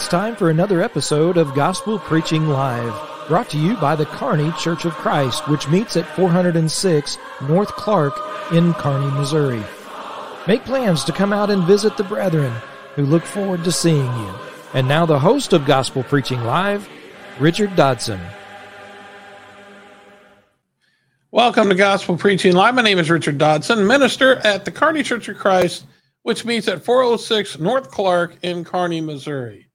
It's time for another episode of Gospel Preaching Live, brought to you by the Kearney Church of Christ, which meets at 406 North Clark in Kearney, Missouri. Make plans to come out and visit the brethren who look forward to seeing you. And now the host of Gospel Preaching Live, Richard Dodson. Welcome to Gospel Preaching Live. My name is Richard Dodson, minister at the Kearney Church of Christ, which meets at 406 North Clark in Kearney, Missouri.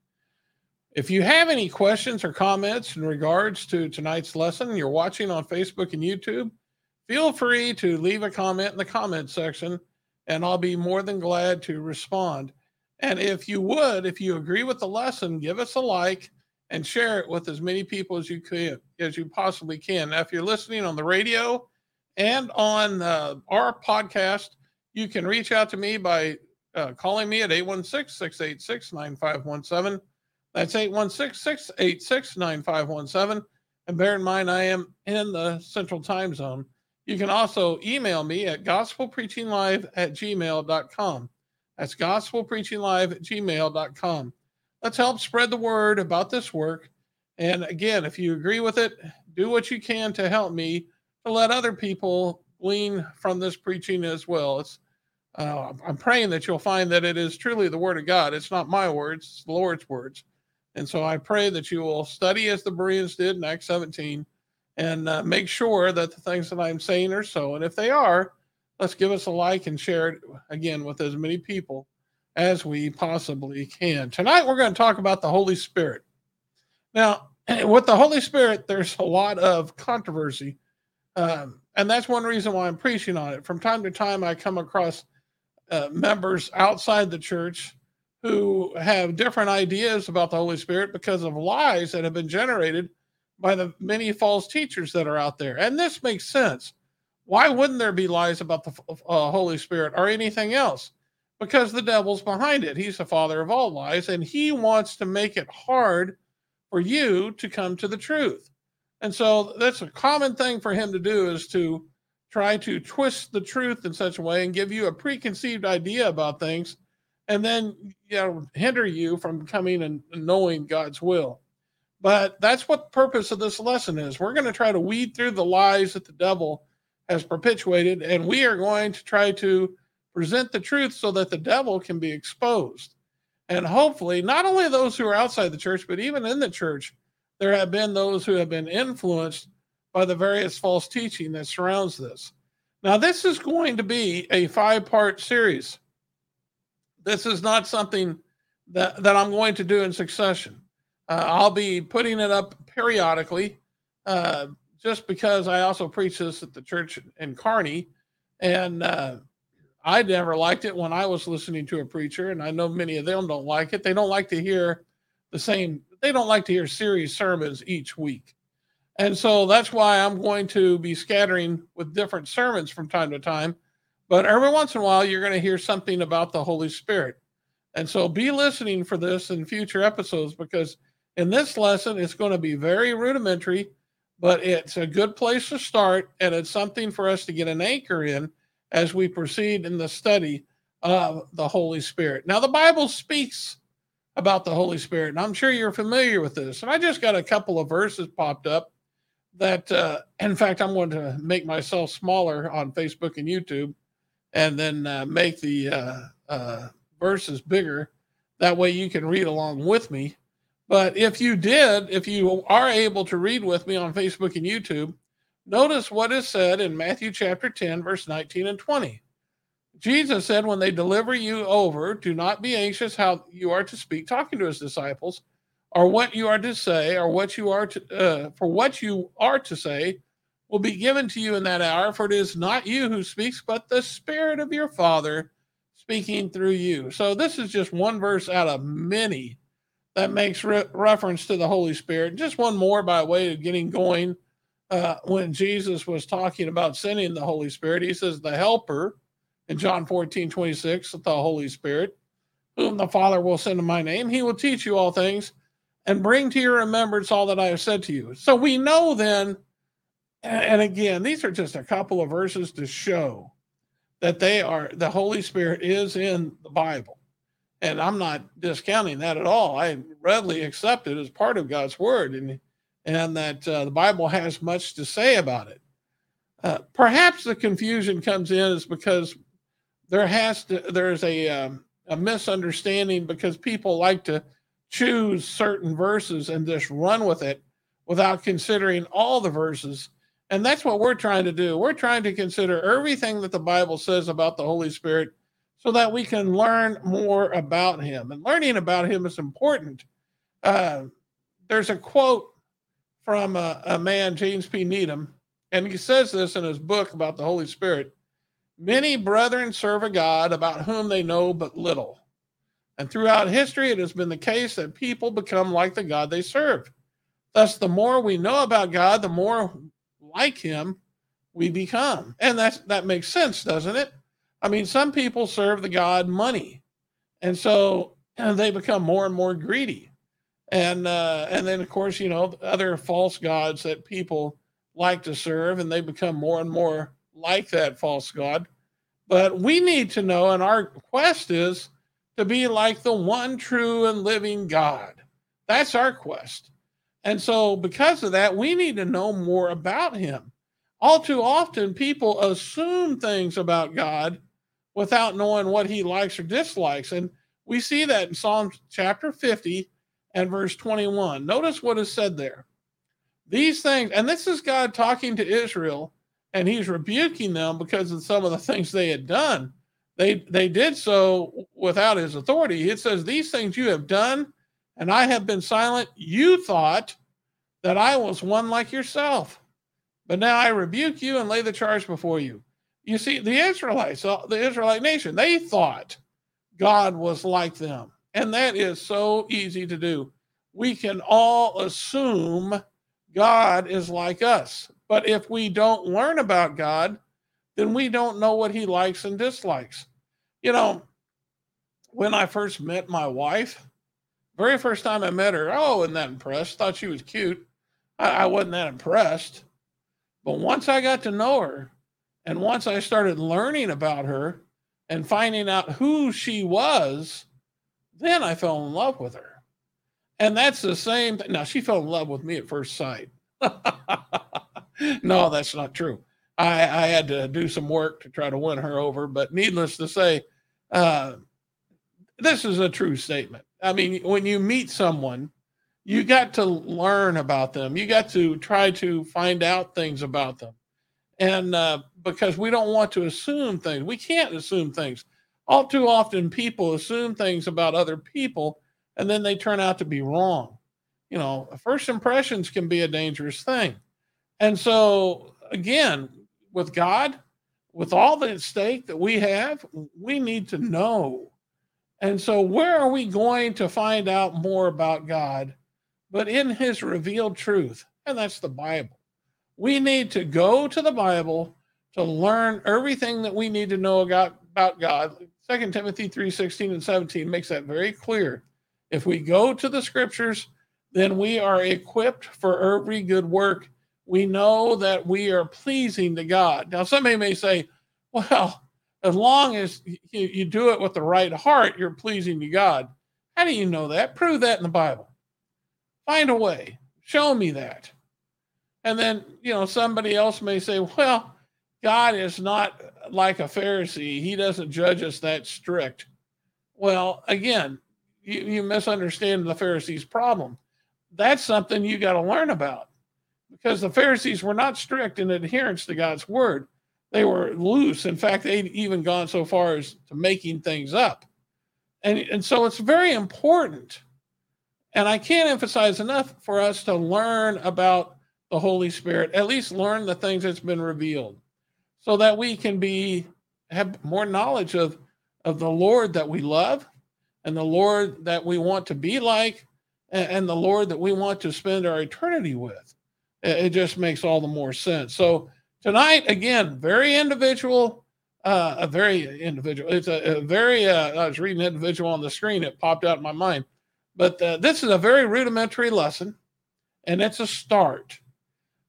If you have any questions or comments in regards to tonight's lesson, you're watching on Facebook and YouTube, feel free to leave a comment in the comment section and I'll be more than glad to respond. And if you would, if you agree with the lesson, give us a like and share it with as many people as you can, as you possibly can. Now, if you're listening on the radio and on uh, our podcast, you can reach out to me by uh, calling me at 816 686 9517 that's 816 686 9517. And bear in mind, I am in the central time zone. You can also email me at gospelpreachinglive at gmail.com. That's gospelpreachinglive at gmail.com. Let's help spread the word about this work. And again, if you agree with it, do what you can to help me to let other people glean from this preaching as well. It's uh, I'm praying that you'll find that it is truly the word of God. It's not my words, it's the Lord's words. And so I pray that you will study as the Bereans did in Acts 17 and uh, make sure that the things that I'm saying are so. And if they are, let's give us a like and share it again with as many people as we possibly can. Tonight, we're going to talk about the Holy Spirit. Now, with the Holy Spirit, there's a lot of controversy. Um, and that's one reason why I'm preaching on it. From time to time, I come across uh, members outside the church who have different ideas about the Holy Spirit because of lies that have been generated by the many false teachers that are out there. And this makes sense. Why wouldn't there be lies about the uh, Holy Spirit or anything else? Because the devil's behind it. He's the father of all lies, and he wants to make it hard for you to come to the truth. And so that's a common thing for him to do is to try to twist the truth in such a way and give you a preconceived idea about things and then you know hinder you from coming and knowing God's will. But that's what the purpose of this lesson is. We're going to try to weed through the lies that the devil has perpetuated, and we are going to try to present the truth so that the devil can be exposed. And hopefully, not only those who are outside the church, but even in the church, there have been those who have been influenced by the various false teaching that surrounds this. Now, this is going to be a five part series. This is not something that, that I'm going to do in succession. Uh, I'll be putting it up periodically, uh, just because I also preach this at the church in Kearney, and uh, I never liked it when I was listening to a preacher, and I know many of them don't like it. They don't like to hear the same. They don't like to hear series sermons each week, and so that's why I'm going to be scattering with different sermons from time to time but every once in a while, you're going to hear something about the Holy Spirit. And so be listening for this in future episodes because in this lesson, it's going to be very rudimentary, but it's a good place to start. And it's something for us to get an anchor in as we proceed in the study of the Holy Spirit. Now, the Bible speaks about the Holy Spirit, and I'm sure you're familiar with this. And I just got a couple of verses popped up that, uh, in fact, I'm going to make myself smaller on Facebook and YouTube and then uh, make the uh, uh, verses bigger. That way you can read along with me. But if you did, if you are able to read with me on Facebook and YouTube, notice what is said in Matthew chapter 10, verse 19 and 20. Jesus said, When they deliver you over, do not be anxious how you are to speak, talking to his disciples, or what you are to say, or what you are to, uh, for what you are to say, will be given to you in that hour, for it is not you who speaks, but the Spirit of your Father speaking through you. So, this is just one verse out of many that makes re- reference to the Holy Spirit. Just one more by way of getting going. Uh, when Jesus was talking about sending the Holy Spirit, he says, The Helper in John 14, 26, the Holy Spirit, whom the Father will send in my name, he will teach you all things and bring to your remembrance all that I have said to you. So we know then and again, these are just a couple of verses to show that they are the Holy Spirit is in the Bible. And I'm not discounting that at all. I readily accept it as part of God's word and, and that uh, the Bible has much to say about it. Uh, perhaps the confusion comes in is because there has to there's a um, a misunderstanding because people like to choose certain verses and just run with it without considering all the verses and that's what we're trying to do. We're trying to consider everything that the Bible says about the Holy Spirit so that we can learn more about him. And learning about him is important. Uh, there's a quote from a, a man, James P. Needham, and he says this in his book about the Holy Spirit. Many brethren serve a God about whom they know but little. And throughout history, it has been the case that people become like the God they serve. Thus, the more we know about God, the more like him we become. And that's that makes sense, doesn't it? I mean, some people serve the god money. And so and they become more and more greedy. And uh, and then of course, you know, other false gods that people like to serve and they become more and more like that false god. But we need to know and our quest is to be like the one true and living God. That's our quest. And so, because of that, we need to know more about him. All too often, people assume things about God without knowing what he likes or dislikes. And we see that in Psalm chapter 50 and verse 21. Notice what is said there. These things, and this is God talking to Israel, and he's rebuking them because of some of the things they had done. They they did so without his authority. It says, These things you have done and I have been silent. You thought that I was one like yourself. But now I rebuke you and lay the charge before you. You see, the Israelites, uh, the Israelite nation, they thought God was like them. And that is so easy to do. We can all assume God is like us. But if we don't learn about God, then we don't know what he likes and dislikes. You know, when I first met my wife, very first time I met her, oh, wasn't that impressed. Thought she was cute. I, I wasn't that impressed. But once I got to know her, and once I started learning about her and finding out who she was, then I fell in love with her. And that's the same. Now, she fell in love with me at first sight. no, that's not true. I, I, had to do some work to try to win her over. But needless to say, uh, this is a true statement. I mean, when you meet someone, you got to learn about them. You got to try to find out things about them. And uh, because we don't want to assume things, we can't assume things. All too often, people assume things about other people and then they turn out to be wrong. You know, first impressions can be a dangerous thing. And so, again, with God, with all the stake that we have, we need to know and so, where are we going to find out more about God? But in his revealed truth, and that's the Bible. We need to go to the Bible to learn everything that we need to know about, God. 2 Timothy 3 16 and 17 makes that very clear. If we go to the scriptures, then we are equipped for every good work. We know that we are pleasing to God. Now, somebody may say, well, as long as you, you do it with the right heart, you're pleasing to God. How do you know that? Prove that in the Bible. Find a way. Show me that. And then, you know, somebody else may say, well, God is not like a Pharisee. He doesn't judge us that strict. Well, again, you, you misunderstand the Pharisees' problem. That's something you got to learn about because the Pharisees were not strict in adherence to God's word they were loose. In fact, they'd even gone so far as to making things up. And, and so it's very important. And I can't emphasize enough for us to learn about the Holy Spirit, at least learn the things that's been revealed, so that we can be have more knowledge of, of the Lord that we love and the Lord that we want to be like and, and the Lord that we want to spend our eternity with. It, it just makes all the more sense. So Tonight, again, very individual, uh, a very individual. It's a, a very, uh, I was reading individual on the screen, it popped out in my mind. But uh, this is a very rudimentary lesson, and it's a start.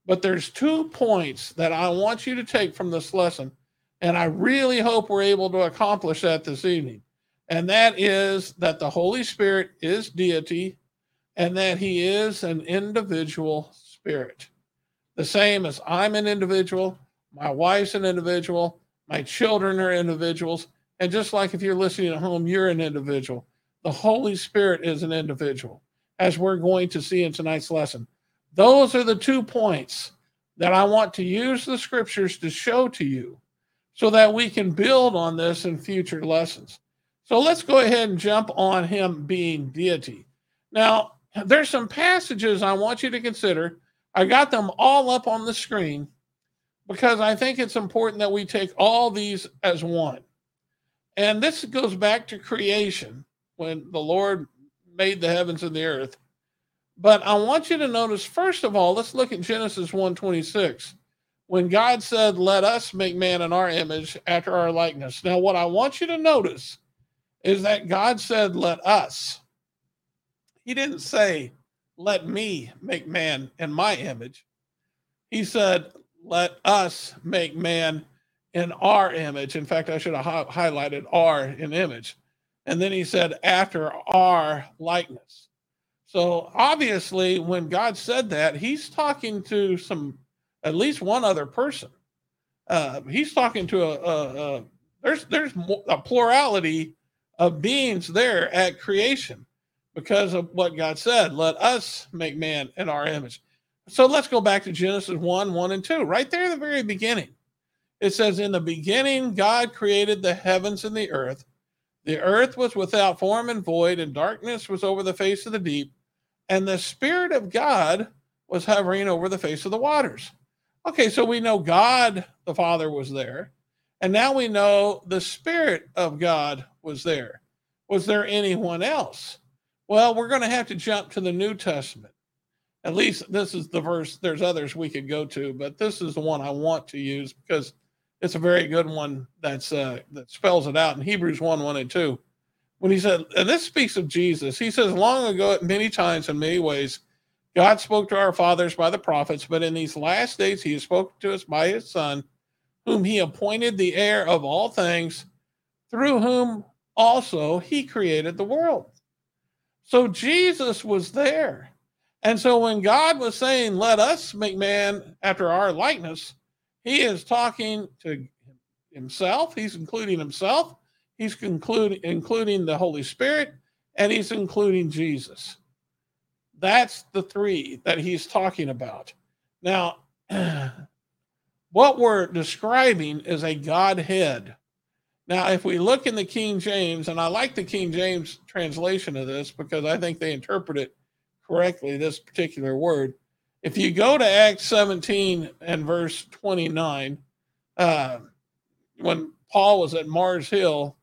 But there's two points that I want you to take from this lesson, and I really hope we're able to accomplish that this evening. and that is that the Holy Spirit is deity and that he is an individual spirit. The same as I'm an individual, my wife's an individual, my children are individuals. And just like if you're listening at home, you're an individual. The Holy Spirit is an individual, as we're going to see in tonight's lesson. Those are the two points that I want to use the scriptures to show to you so that we can build on this in future lessons. So let's go ahead and jump on him being deity. Now, there's some passages I want you to consider. I got them all up on the screen because I think it's important that we take all these as one. And this goes back to creation when the Lord made the heavens and the earth. But I want you to notice first of all, let's look at Genesis 1:26. When God said, "Let us make man in our image after our likeness." Now what I want you to notice is that God said, let us. He didn't say, let me make man in my image. He said, let us make man in our image. In fact, I should have hi- highlighted our in image. And then he said, after our likeness. So obviously, when God said that, he's talking to some, at least one other person. Uh, he's talking to a, a, a there's there's a plurality of beings there at creation because of what God said. Let us make man in our image. So let's go back to Genesis 1 1 and 2. Right there in the very beginning, it says, In the beginning, God created the heavens and the earth. The earth was without form and void, and darkness was over the face of the deep, and the Spirit of God was hovering over the face of the waters. Okay, so we know God the Father was there. And now we know the Spirit of God was there. Was there anyone else? Well, we're going to have to jump to the New Testament. At least this is the verse. There's others we could go to, but this is the one I want to use because it's a very good one that's uh, that spells it out in Hebrews 1 1 and 2. When he said, and this speaks of Jesus, he says, Long ago, at many times, in many ways, God spoke to our fathers by the prophets, but in these last days, he has spoken to us by his Son whom he appointed the heir of all things, through whom also he created the world. So Jesus was there. And so when God was saying, Let us make man after our likeness, he is talking to himself, he's including himself, he's concluding, including the Holy Spirit, and he's including Jesus. That's the three that he's talking about. Now, what we're describing is a Godhead. Now, if we look in the King James, and I like the King James translation of this because I think they interpret it correctly, this particular word. If you go to Acts 17 and verse 29, uh, when Paul was at Mars Hill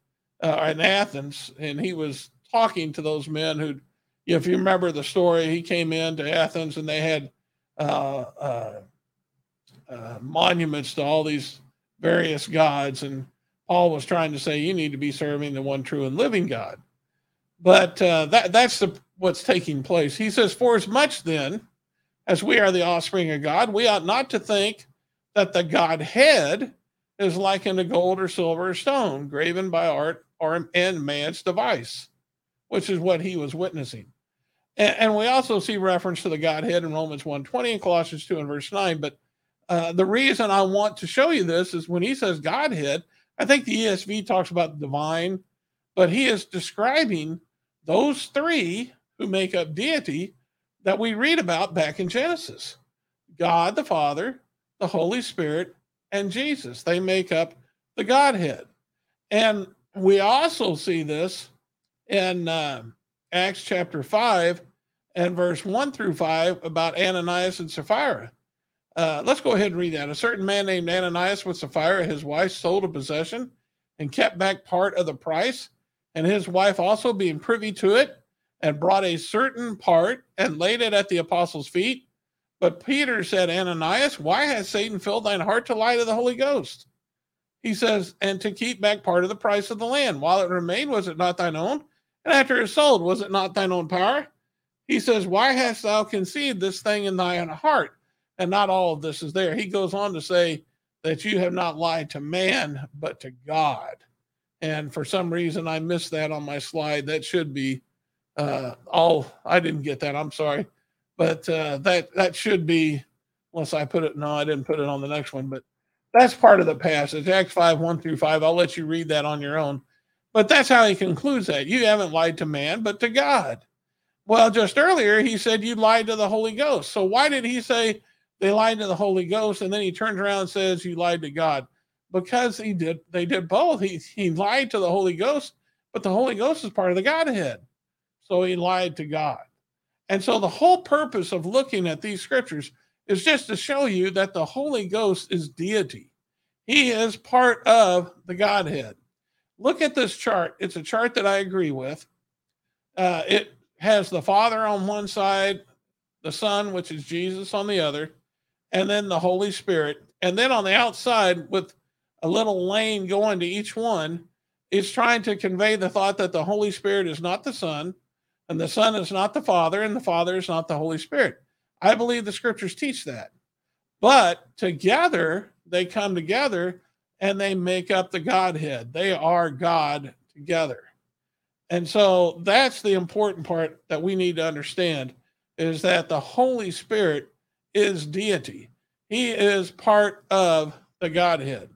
uh, in Athens, and he was talking to those men who, if you remember the story, he came into Athens and they had uh, uh uh, monuments to all these various gods. And Paul was trying to say, you need to be serving the one true and living God. But uh, that, that's the, what's taking place. He says, For as much then as we are the offspring of God, we ought not to think that the Godhead is like a gold or silver or stone, graven by art or in man's device, which is what he was witnessing. And, and we also see reference to the Godhead in Romans 1.20 and Colossians 2 and verse 9. But uh, the reason I want to show you this is when he says Godhead, I think the ESV talks about the divine, but he is describing those three who make up deity that we read about back in Genesis God the Father, the Holy Spirit, and Jesus. They make up the Godhead. And we also see this in uh, Acts chapter 5 and verse 1 through 5 about Ananias and Sapphira. Uh, let's go ahead and read that. A certain man named Ananias with Sapphira, his wife, sold a possession and kept back part of the price, and his wife also being privy to it, and brought a certain part and laid it at the apostles' feet. But Peter said, Ananias, why has Satan filled thine heart to lie to the Holy Ghost? He says, and to keep back part of the price of the land. While it remained, was it not thine own? And after it sold, was it not thine own power? He says, Why hast thou conceived this thing in thine heart? And not all of this is there. He goes on to say that you have not lied to man, but to God. And for some reason, I missed that on my slide. That should be uh, all. I didn't get that. I'm sorry, but uh, that that should be. Unless I put it. No, I didn't put it on the next one. But that's part of the passage. Acts five one through five. I'll let you read that on your own. But that's how he concludes that. You haven't lied to man, but to God. Well, just earlier he said you lied to the Holy Ghost. So why did he say they lied to the Holy Ghost and then he turns around and says you lied to God? Because he did they did both. He he lied to the Holy Ghost, but the Holy Ghost is part of the Godhead. So he lied to God. And so the whole purpose of looking at these scriptures is just to show you that the Holy Ghost is deity. He is part of the Godhead. Look at this chart. It's a chart that I agree with. Uh, it has the Father on one side, the Son, which is Jesus, on the other, and then the Holy Spirit. And then on the outside, with a little lane going to each one, it's trying to convey the thought that the Holy Spirit is not the Son, and the Son is not the Father, and the Father is not the Holy Spirit. I believe the scriptures teach that. But together, they come together and they make up the Godhead. They are God together. And so that's the important part that we need to understand is that the Holy Spirit is deity. He is part of the Godhead.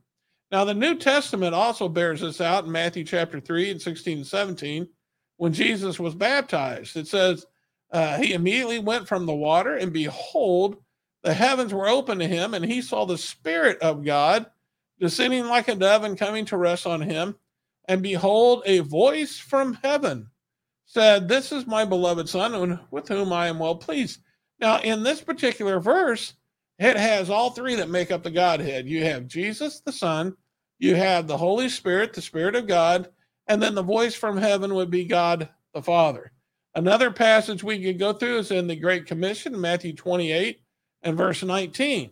Now, the New Testament also bears this out in Matthew chapter 3 and 16 and 17 when Jesus was baptized. It says, uh, He immediately went from the water, and behold, the heavens were open to him, and he saw the Spirit of God descending like a dove and coming to rest on him. And behold, a voice from heaven said, This is my beloved Son, with whom I am well pleased. Now, in this particular verse, it has all three that make up the Godhead. You have Jesus, the Son, you have the Holy Spirit, the Spirit of God, and then the voice from heaven would be God the Father. Another passage we could go through is in the Great Commission, Matthew 28 and verse 19.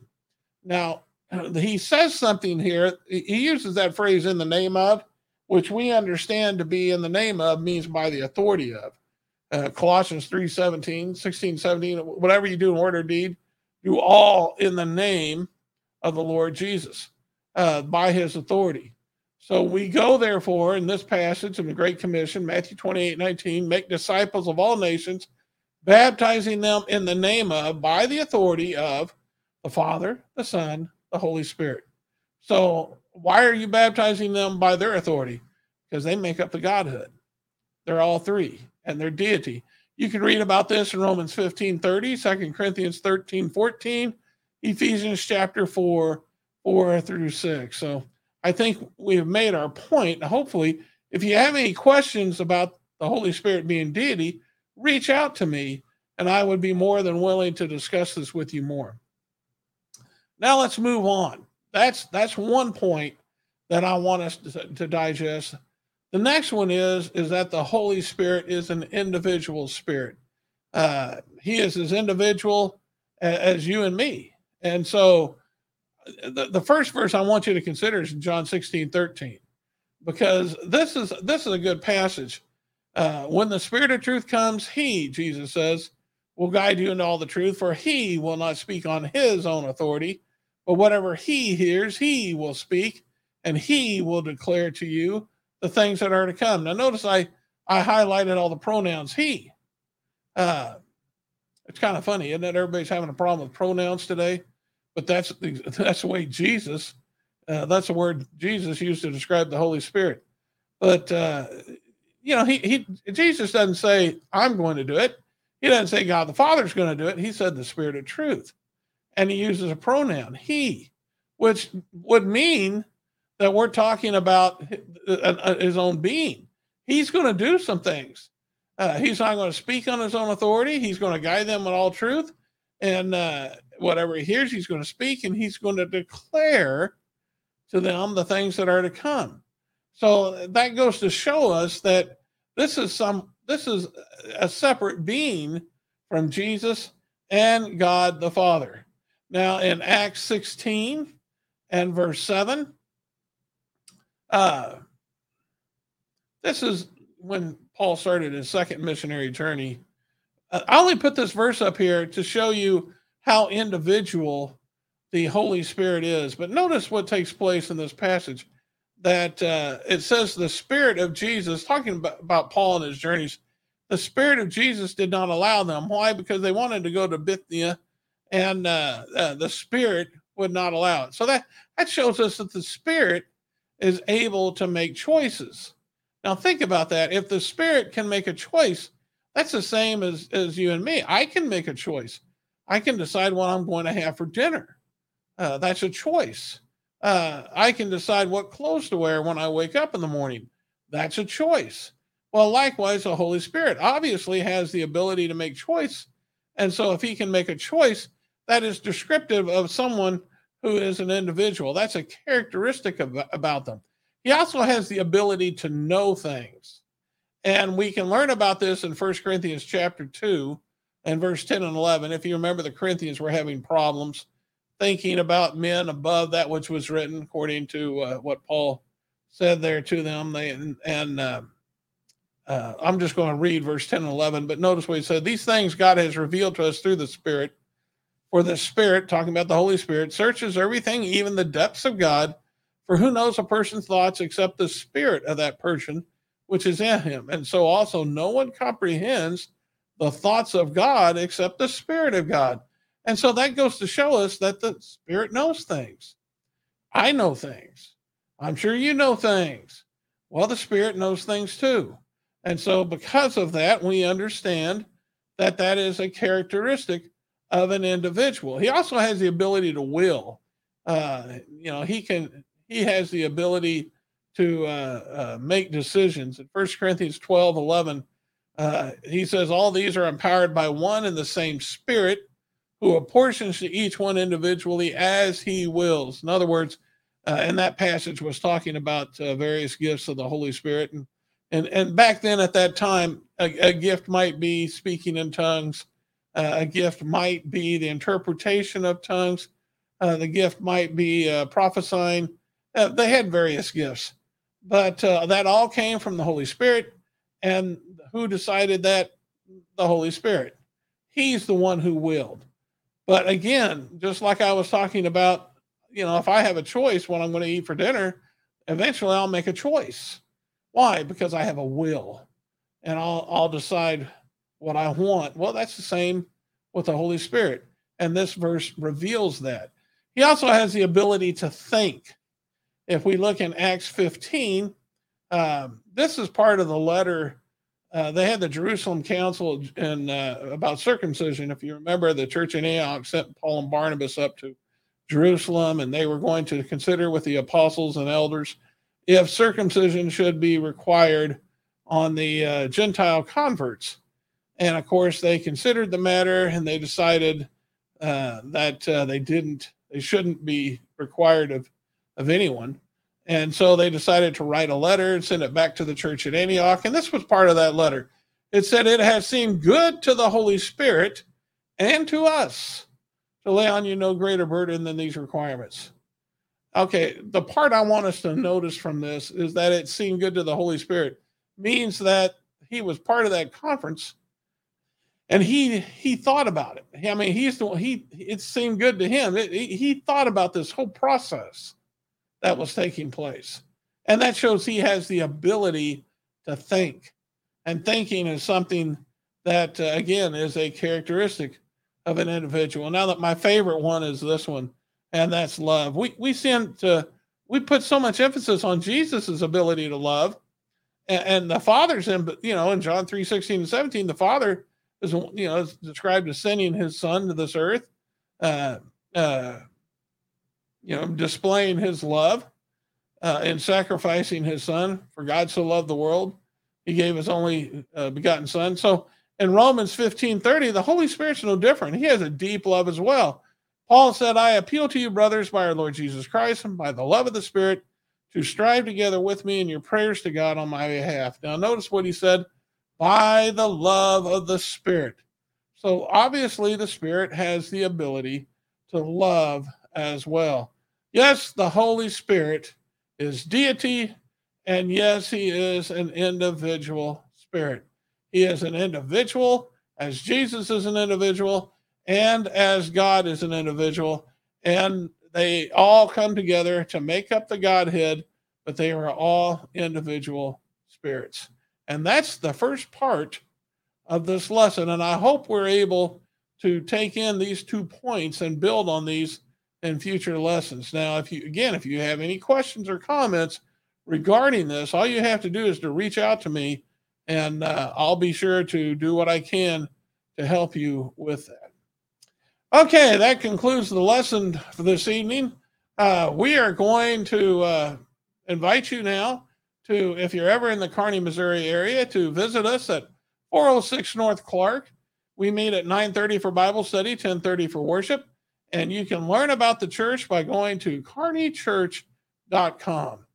Now, he says something here. He uses that phrase in the name of, which we understand to be in the name of means by the authority of. Uh, Colossians 3 17, 16, 17, whatever you do in word or deed, do all in the name of the Lord Jesus uh, by his authority. So we go, therefore, in this passage in the Great Commission, Matthew 28 19, make disciples of all nations, baptizing them in the name of, by the authority of the Father, the Son, the Holy Spirit. So, why are you baptizing them by their authority? Because they make up the Godhood. They're all three, and their deity. You can read about this in Romans 15 30, 2 Corinthians 13 14, Ephesians chapter 4, 4 through 6. So, I think we've made our point. Hopefully, if you have any questions about the Holy Spirit being deity, reach out to me, and I would be more than willing to discuss this with you more. Now let's move on. That's that's one point that I want us to, to digest. The next one is is that the Holy Spirit is an individual spirit. Uh, he is as individual as, you and me. And so the, the first verse I want you to consider is John 16, 13, because this is this is a good passage. Uh, when the Spirit of truth comes, he, Jesus says, will guide you into all the truth, for he will not speak on his own authority, but whatever he hears, he will speak, and he will declare to you the things that are to come. Now, notice I I highlighted all the pronouns he. Uh, it's kind of funny, isn't it? Everybody's having a problem with pronouns today, but that's that's the way Jesus. Uh, that's the word Jesus used to describe the Holy Spirit. But uh, you know, he he Jesus doesn't say I'm going to do it. He doesn't say God the Father's going to do it. He said the Spirit of Truth and he uses a pronoun he, which would mean that we're talking about his own being. He's going to do some things. Uh, he's not going to speak on his own authority. He's going to guide them in all truth. And uh, whatever he hears, he's going to speak and he's going to declare to them the things that are to come. So that goes to show us that this is some this is a separate being from Jesus and God the Father. Now, in Acts 16 and verse 7, uh, this is when Paul started his second missionary journey. Uh, I only put this verse up here to show you how individual the Holy Spirit is. But notice what takes place in this passage. that uh, it says the Spirit of Jesus, talking about, about Paul and his journeys, the Spirit of Jesus did not allow them. Why? Because they wanted to go to Bithynia and uh, uh, the Spirit would not allow it. So that, that shows us that the Spirit is able to make choices. Now, think about that. If the Spirit can make a choice, that's the same as, as you and me. I can make a choice. I can decide what I'm going to have for dinner. Uh, that's a choice. Uh, I can decide what clothes to wear when I wake up in the morning. That's a choice. Well, likewise, the Holy Spirit obviously has the ability to make choice. And so, if he can make a choice, that is descriptive of someone who is an individual. That's a characteristic of, about them. He also has the ability to know things. And we can learn about this in 1 Corinthians chapter 2 and verse 10 and 11. If you remember, the Corinthians were having problems thinking about men above that which was written, according to uh, what Paul said there to them. They and, and uh, uh, I'm just going to read verse 10 and 11, but notice what he said. These things God has revealed to us through the Spirit. For the Spirit, talking about the Holy Spirit, searches everything, even the depths of God. For who knows a person's thoughts except the Spirit of that person which is in him? And so also, no one comprehends the thoughts of God except the Spirit of God. And so that goes to show us that the Spirit knows things. I know things. I'm sure you know things. Well, the Spirit knows things too. And so, because of that, we understand that that is a characteristic of an individual. He also has the ability to will. Uh, you know, he can, he has the ability to uh, uh, make decisions. In 1 Corinthians 12 11, uh, he says, All these are empowered by one and the same Spirit who apportions to each one individually as he wills. In other words, uh, and that passage was talking about uh, various gifts of the Holy Spirit. And, and, and back then at that time, a, a gift might be speaking in tongues, uh, a gift might be the interpretation of tongues, uh, the gift might be uh, prophesying. Uh, they had various gifts, but that all came from the Holy Spirit. And who decided that? The Holy Spirit. He's the one who willed. But again, just like I was talking about, you know, if I have a choice what I'm going to eat for dinner, eventually I'll make a choice. Why? Because I have a will and I'll, I'll decide what I want. Well, that's the same with the Holy Spirit. And this verse reveals that. He also has the ability to think. If we look in Acts 15, um, this is part of the letter uh, they had the Jerusalem Council and uh, about circumcision. If you remember, the church in Antioch sent Paul and Barnabas up to Jerusalem, and they were going to consider with the apostles and elders if circumcision should be required on the uh, Gentile converts. And of course, they considered the matter and they decided uh, that uh, they didn't, they shouldn't be required of, of anyone. And so they decided to write a letter and send it back to the church at Antioch. And this was part of that letter. It said, It has seemed good to the Holy Spirit and to us to lay on you no greater burden than these requirements. Okay, the part I want us to notice from this is that it seemed good to the Holy Spirit means that he was part of that conference and he he thought about it. I mean, he's the he it seemed good to him. It, he thought about this whole process that was taking place. And that shows he has the ability to think. And thinking is something that, uh, again, is a characteristic of an individual. Now that my favorite one is this one, and that's love. We we seem to we put so much emphasis on Jesus's ability to love, and, and the Father's in, you know, in John 3, 16 and 17, the Father is you know is described as sending his son to this earth. Uh, uh, you know, displaying his love uh, in sacrificing his son. For God so loved the world, he gave his only uh, begotten son. So in Romans 15 30, the Holy Spirit's no different. He has a deep love as well. Paul said, I appeal to you, brothers, by our Lord Jesus Christ and by the love of the Spirit, to strive together with me in your prayers to God on my behalf. Now, notice what he said by the love of the Spirit. So, obviously, the Spirit has the ability to love as well. Yes, the Holy Spirit is deity, and yes, he is an individual spirit. He is an individual, as Jesus is an individual, and as God is an individual. And they all come together to make up the Godhead, but they are all individual spirits. And that's the first part of this lesson. And I hope we're able to take in these two points and build on these in future lessons. Now, if you, again, if you have any questions or comments regarding this, all you have to do is to reach out to me and uh, I'll be sure to do what I can to help you with that. Okay, that concludes the lesson for this evening. Uh, we are going to uh, invite you now to, if you're ever in the Kearney, Missouri area, to visit us at 406 North Clark. We meet at 9:30 for Bible study, 10:30 for worship, and you can learn about the church by going to kearneychurch.com.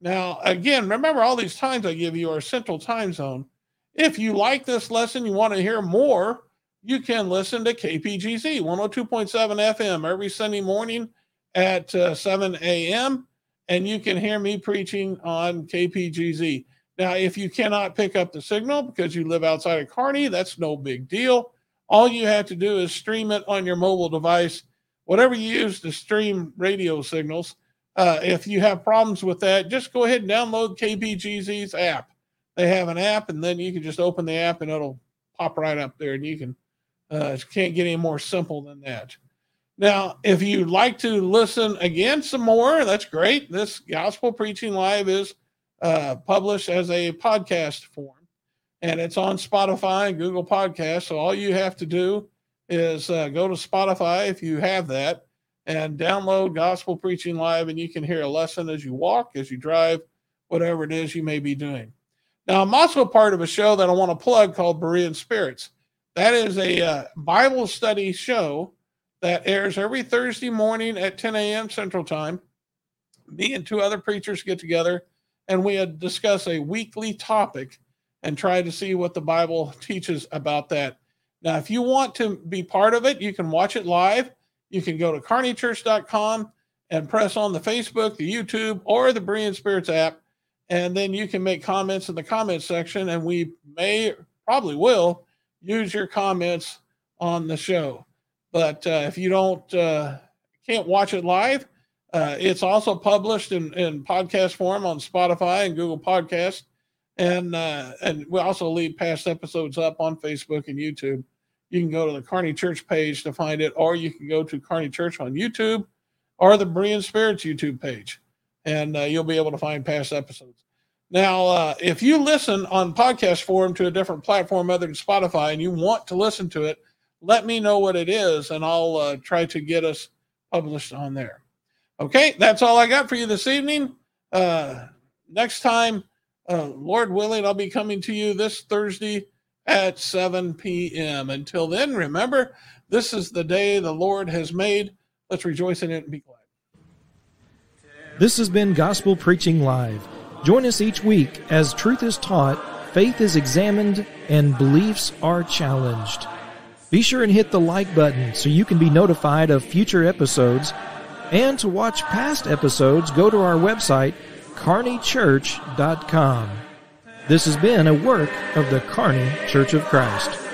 Now, again, remember all these times I give you are Central Time Zone. If you like this lesson, you want to hear more, you can listen to KPGZ 102.7 FM every Sunday morning at uh, 7 a.m. And you can hear me preaching on KPGZ. Now, if you cannot pick up the signal because you live outside of Kearney, that's no big deal. All you have to do is stream it on your mobile device, whatever you use to stream radio signals. Uh, if you have problems with that, just go ahead and download KPGZ's app. They have an app, and then you can just open the app and it'll pop right up there, and you can uh, can't get any more simple than that. Now, if you'd like to listen again some more, that's great. This Gospel Preaching Live is uh, published as a podcast form, and it's on Spotify and Google Podcasts. So all you have to do is uh, go to Spotify if you have that and download Gospel Preaching Live, and you can hear a lesson as you walk, as you drive, whatever it is you may be doing. Now, I'm also part of a show that I want to plug called Berean Spirits. That is a uh, Bible study show that airs every Thursday morning at 10 a.m. Central Time. Me and two other preachers get together and we discuss a weekly topic and try to see what the Bible teaches about that. Now, if you want to be part of it, you can watch it live. You can go to kearneychurch.com and press on the Facebook, the YouTube, or the Berean Spirits app. And then you can make comments in the comments section, and we may, probably will, use your comments on the show. But uh, if you don't, uh, can't watch it live, uh, it's also published in, in podcast form on Spotify and Google Podcast, and uh, and we also leave past episodes up on Facebook and YouTube. You can go to the Kearney Church page to find it, or you can go to Kearney Church on YouTube, or the Berean Spirits YouTube page, and uh, you'll be able to find past episodes. Now, uh, if you listen on podcast form to a different platform other than Spotify, and you want to listen to it, let me know what it is, and I'll uh, try to get us published on there. Okay, that's all I got for you this evening. Uh, next time, uh, Lord willing, I'll be coming to you this Thursday at 7 p.m. Until then, remember, this is the day the Lord has made. Let's rejoice in it and be glad. This has been Gospel Preaching Live. Join us each week as truth is taught, faith is examined, and beliefs are challenged. Be sure and hit the like button so you can be notified of future episodes and to watch past episodes, go to our website, kearneychurch.com. This has been a work of the Kearney Church of Christ.